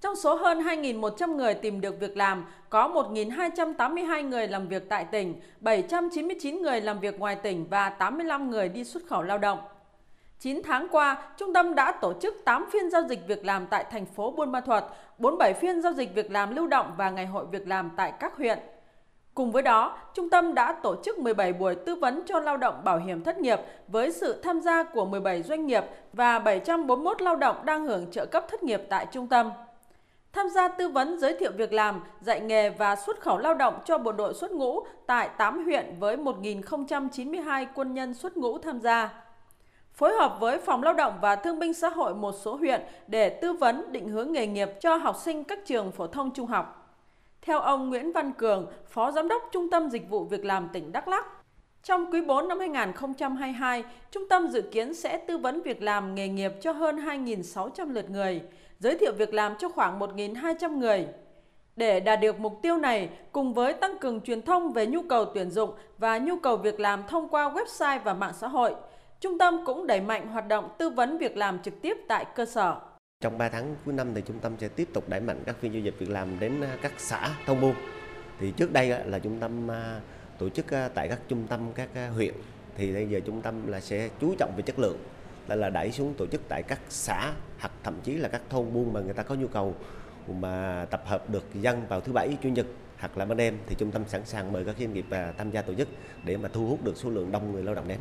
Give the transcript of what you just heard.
Trong số hơn 2.100 người tìm được việc làm, có 1.282 người làm việc tại tỉnh, 799 người làm việc ngoài tỉnh và 85 người đi xuất khẩu lao động. 9 tháng qua, trung tâm đã tổ chức 8 phiên giao dịch việc làm tại thành phố Buôn Ma Thuật, 47 phiên giao dịch việc làm lưu động và ngày hội việc làm tại các huyện. Cùng với đó, trung tâm đã tổ chức 17 buổi tư vấn cho lao động bảo hiểm thất nghiệp với sự tham gia của 17 doanh nghiệp và 741 lao động đang hưởng trợ cấp thất nghiệp tại trung tâm. Tham gia tư vấn giới thiệu việc làm, dạy nghề và xuất khẩu lao động cho bộ đội xuất ngũ tại 8 huyện với 1.092 quân nhân xuất ngũ tham gia phối hợp với Phòng Lao động và Thương binh Xã hội một số huyện để tư vấn định hướng nghề nghiệp cho học sinh các trường phổ thông trung học. Theo ông Nguyễn Văn Cường, Phó Giám đốc Trung tâm Dịch vụ Việc làm tỉnh Đắk Lắk, trong quý 4 năm 2022, trung tâm dự kiến sẽ tư vấn việc làm nghề nghiệp cho hơn 2.600 lượt người, giới thiệu việc làm cho khoảng 1.200 người. Để đạt được mục tiêu này, cùng với tăng cường truyền thông về nhu cầu tuyển dụng và nhu cầu việc làm thông qua website và mạng xã hội, Trung tâm cũng đẩy mạnh hoạt động tư vấn việc làm trực tiếp tại cơ sở. Trong 3 tháng cuối năm thì trung tâm sẽ tiếp tục đẩy mạnh các phiên giao dịch việc làm đến các xã thông buôn. Thì trước đây là trung tâm à, tổ chức à, tại các trung tâm, các à, huyện thì bây giờ trung tâm là sẽ chú trọng về chất lượng, là là đẩy xuống tổ chức tại các xã hoặc thậm chí là các thôn buôn mà người ta có nhu cầu mà tập hợp được dân vào thứ bảy, chủ nhật hoặc là ban đêm, thì trung tâm sẵn sàng mời các doanh nghiệp à, tham gia tổ chức để mà thu hút được số lượng đông người lao động đến.